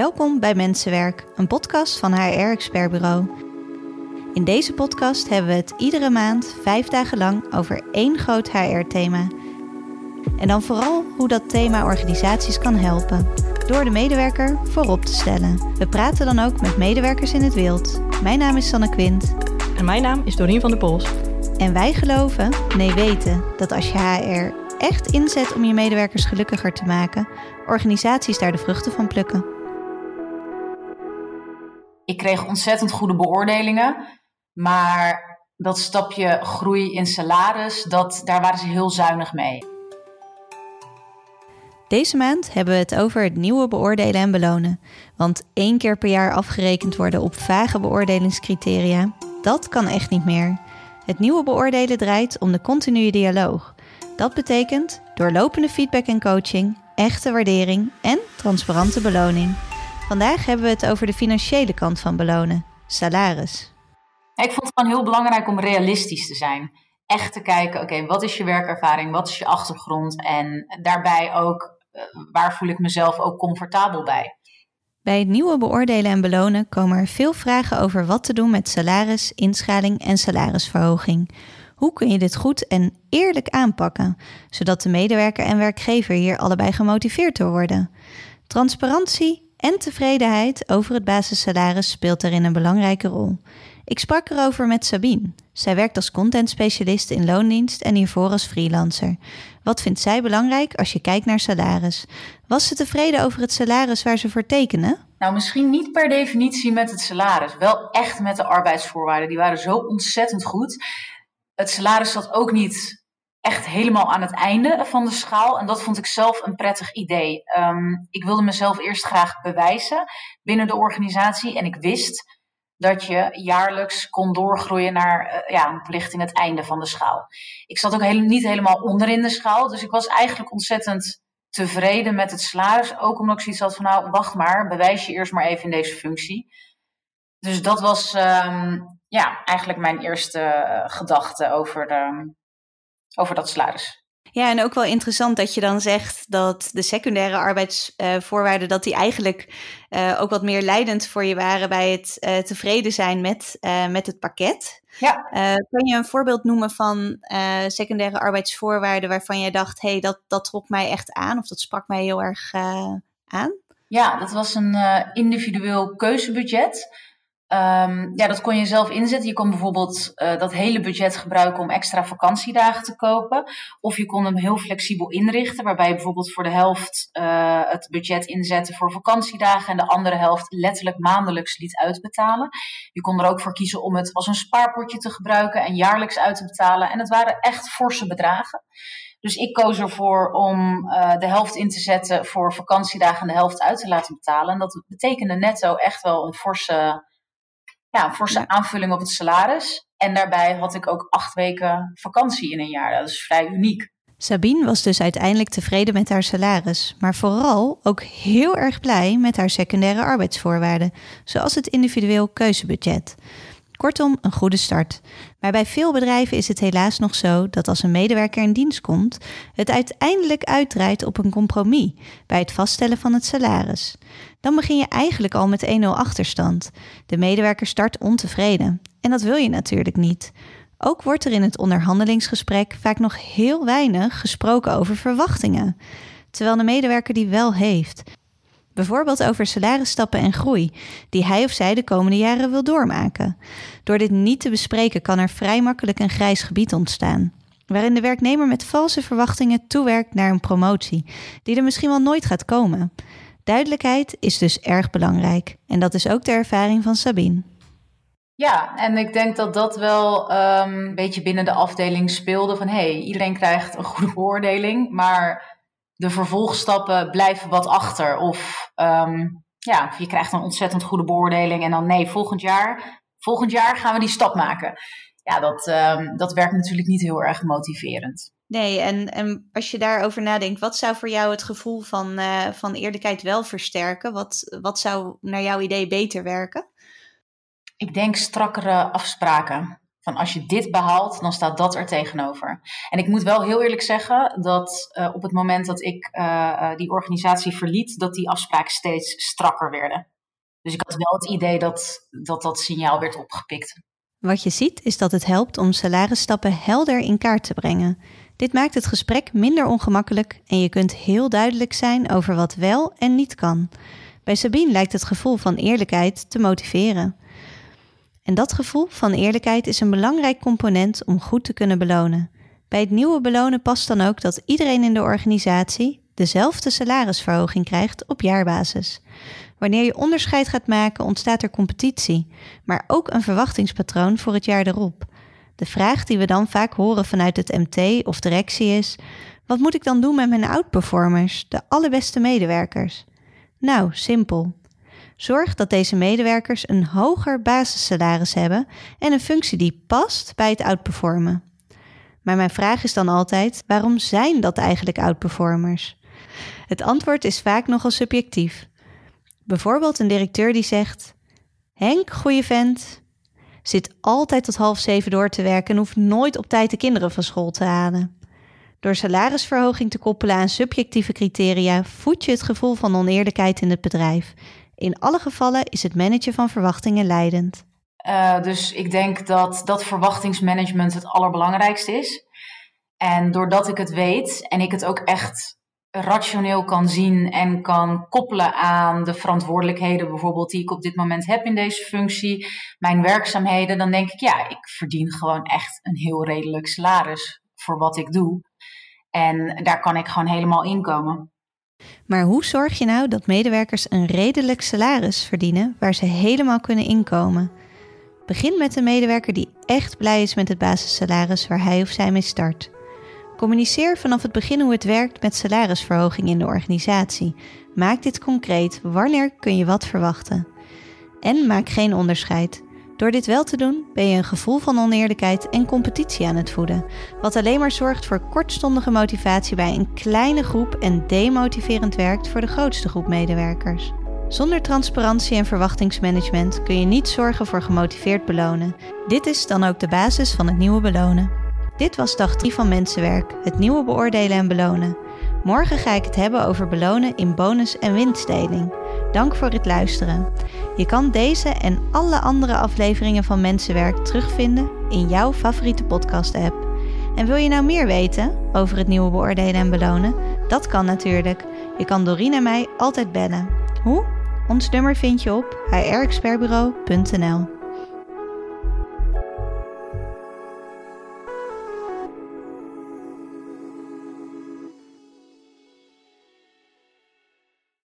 Welkom bij Mensenwerk, een podcast van HR Expert Bureau. In deze podcast hebben we het iedere maand vijf dagen lang over één groot HR-thema. En dan vooral hoe dat thema organisaties kan helpen, door de medewerker voorop te stellen. We praten dan ook met medewerkers in het wild. Mijn naam is Sanne Quint. En mijn naam is Dorien van der Pols. En wij geloven, nee weten, dat als je HR echt inzet om je medewerkers gelukkiger te maken, organisaties daar de vruchten van plukken. Ik kreeg ontzettend goede beoordelingen, maar dat stapje groei in salaris, dat, daar waren ze heel zuinig mee. Deze maand hebben we het over het nieuwe beoordelen en belonen. Want één keer per jaar afgerekend worden op vage beoordelingscriteria, dat kan echt niet meer. Het nieuwe beoordelen draait om de continue dialoog. Dat betekent doorlopende feedback en coaching, echte waardering en transparante beloning. Vandaag hebben we het over de financiële kant van belonen, salaris. Ik vond het gewoon heel belangrijk om realistisch te zijn. Echt te kijken, oké, wat is je werkervaring, wat is je achtergrond en daarbij ook, uh, waar voel ik mezelf ook comfortabel bij. Bij het nieuwe beoordelen en belonen komen er veel vragen over wat te doen met salaris, inschaling en salarisverhoging. Hoe kun je dit goed en eerlijk aanpakken, zodat de medewerker en werkgever hier allebei gemotiveerd door worden? Transparantie en tevredenheid over het basissalaris speelt daarin een belangrijke rol. Ik sprak erover met Sabine. Zij werkt als contentspecialist in loondienst en hiervoor als freelancer. Wat vindt zij belangrijk als je kijkt naar salaris? Was ze tevreden over het salaris waar ze voor tekenen? Nou, misschien niet per definitie met het salaris. Wel echt met de arbeidsvoorwaarden. Die waren zo ontzettend goed. Het salaris zat ook niet echt helemaal aan het einde van de schaal. En dat vond ik zelf een prettig idee. Um, ik wilde mezelf eerst graag bewijzen binnen de organisatie. En ik wist dat je jaarlijks kon doorgroeien naar uh, ja, richting het einde van de schaal. Ik zat ook heel, niet helemaal onderin de schaal. Dus ik was eigenlijk ontzettend tevreden met het salaris. Ook omdat ik zoiets had van nou, wacht maar, bewijs je eerst maar even in deze functie. Dus dat was um, ja, eigenlijk mijn eerste uh, gedachte over, de, over dat salaris. Ja, en ook wel interessant dat je dan zegt dat de secundaire arbeidsvoorwaarden, dat die eigenlijk uh, ook wat meer leidend voor je waren bij het uh, tevreden zijn met, met het pakket. Ja. kan je een voorbeeld noemen van secundaire arbeidsvoorwaarden waarvan jij dacht, hé, hey, dat, dat trok mij echt aan of dat sprak mij heel erg aan? Ja, dat was een individueel keuzebudget. Um, ja, dat kon je zelf inzetten. Je kon bijvoorbeeld uh, dat hele budget gebruiken om extra vakantiedagen te kopen. Of je kon hem heel flexibel inrichten, waarbij je bijvoorbeeld voor de helft uh, het budget inzette voor vakantiedagen en de andere helft letterlijk maandelijks liet uitbetalen. Je kon er ook voor kiezen om het als een spaarpotje te gebruiken en jaarlijks uit te betalen. En het waren echt forse bedragen. Dus ik koos ervoor om uh, de helft in te zetten voor vakantiedagen en de helft uit te laten betalen. En dat betekende netto echt wel een forse ja, forse ja. aanvulling op het salaris. En daarbij had ik ook acht weken vakantie in een jaar. Dat is vrij uniek. Sabine was dus uiteindelijk tevreden met haar salaris, maar vooral ook heel erg blij met haar secundaire arbeidsvoorwaarden, zoals het individueel keuzebudget. Kortom, een goede start. Maar bij veel bedrijven is het helaas nog zo dat als een medewerker in dienst komt, het uiteindelijk uitdraait op een compromis bij het vaststellen van het salaris. Dan begin je eigenlijk al met 1-0 achterstand. De medewerker start ontevreden. En dat wil je natuurlijk niet. Ook wordt er in het onderhandelingsgesprek vaak nog heel weinig gesproken over verwachtingen, terwijl de medewerker die wel heeft. Bijvoorbeeld over salarisstappen en groei, die hij of zij de komende jaren wil doormaken. Door dit niet te bespreken kan er vrij makkelijk een grijs gebied ontstaan, waarin de werknemer met valse verwachtingen toewerkt naar een promotie, die er misschien wel nooit gaat komen. Duidelijkheid is dus erg belangrijk en dat is ook de ervaring van Sabine. Ja, en ik denk dat dat wel um, een beetje binnen de afdeling speelde van hé, hey, iedereen krijgt een goede beoordeling, maar de vervolgstappen blijven wat achter. Of um, ja, je krijgt een ontzettend goede beoordeling en dan nee, volgend jaar, volgend jaar gaan we die stap maken. Ja, dat, um, dat werkt natuurlijk niet heel erg motiverend. Nee, en, en als je daarover nadenkt, wat zou voor jou het gevoel van, uh, van eerlijkheid wel versterken? Wat, wat zou naar jouw idee beter werken? Ik denk strakkere afspraken. Van als je dit behaalt, dan staat dat er tegenover. En ik moet wel heel eerlijk zeggen dat uh, op het moment dat ik uh, die organisatie verliet, dat die afspraken steeds strakker werden. Dus ik had wel het idee dat dat, dat signaal werd opgepikt. Wat je ziet is dat het helpt om salarisstappen helder in kaart te brengen. Dit maakt het gesprek minder ongemakkelijk en je kunt heel duidelijk zijn over wat wel en niet kan. Bij Sabine lijkt het gevoel van eerlijkheid te motiveren. En dat gevoel van eerlijkheid is een belangrijk component om goed te kunnen belonen. Bij het nieuwe belonen past dan ook dat iedereen in de organisatie dezelfde salarisverhoging krijgt op jaarbasis. Wanneer je onderscheid gaat maken, ontstaat er competitie, maar ook een verwachtingspatroon voor het jaar erop. De vraag die we dan vaak horen vanuit het MT of directie is: wat moet ik dan doen met mijn outperformers, de allerbeste medewerkers? Nou, simpel. Zorg dat deze medewerkers een hoger basissalaris hebben en een functie die past bij het outperformen. Maar mijn vraag is dan altijd: waarom zijn dat eigenlijk outperformers? Het antwoord is vaak nogal subjectief. Bijvoorbeeld een directeur die zegt: Henk, goeie vent, zit altijd tot half zeven door te werken en hoeft nooit op tijd de kinderen van school te halen. Door salarisverhoging te koppelen aan subjectieve criteria voed je het gevoel van oneerlijkheid in het bedrijf. In alle gevallen is het managen van verwachtingen leidend. Uh, dus ik denk dat dat verwachtingsmanagement het allerbelangrijkste is. En doordat ik het weet en ik het ook echt rationeel kan zien en kan koppelen aan de verantwoordelijkheden bijvoorbeeld die ik op dit moment heb in deze functie, mijn werkzaamheden, dan denk ik ja, ik verdien gewoon echt een heel redelijk salaris voor wat ik doe. En daar kan ik gewoon helemaal in komen. Maar hoe zorg je nou dat medewerkers een redelijk salaris verdienen waar ze helemaal kunnen inkomen? Begin met een medewerker die echt blij is met het basissalaris waar hij of zij mee start. Communiceer vanaf het begin hoe het werkt met salarisverhoging in de organisatie. Maak dit concreet. Wanneer kun je wat verwachten? En maak geen onderscheid. Door dit wel te doen, ben je een gevoel van oneerlijkheid en competitie aan het voeden, wat alleen maar zorgt voor kortstondige motivatie bij een kleine groep en demotiverend werkt voor de grootste groep medewerkers. Zonder transparantie en verwachtingsmanagement kun je niet zorgen voor gemotiveerd belonen. Dit is dan ook de basis van het nieuwe belonen. Dit was dag 3 van Mensenwerk, het nieuwe beoordelen en belonen. Morgen ga ik het hebben over belonen in bonus- en winstdeling. Dank voor het luisteren. Je kan deze en alle andere afleveringen van Mensenwerk terugvinden in jouw favoriete podcast-app. En wil je nou meer weten over het nieuwe beoordelen en belonen? Dat kan natuurlijk. Je kan Dorien en mij altijd bellen. Hoe? Ons nummer vind je op hrexpertbureau.nl.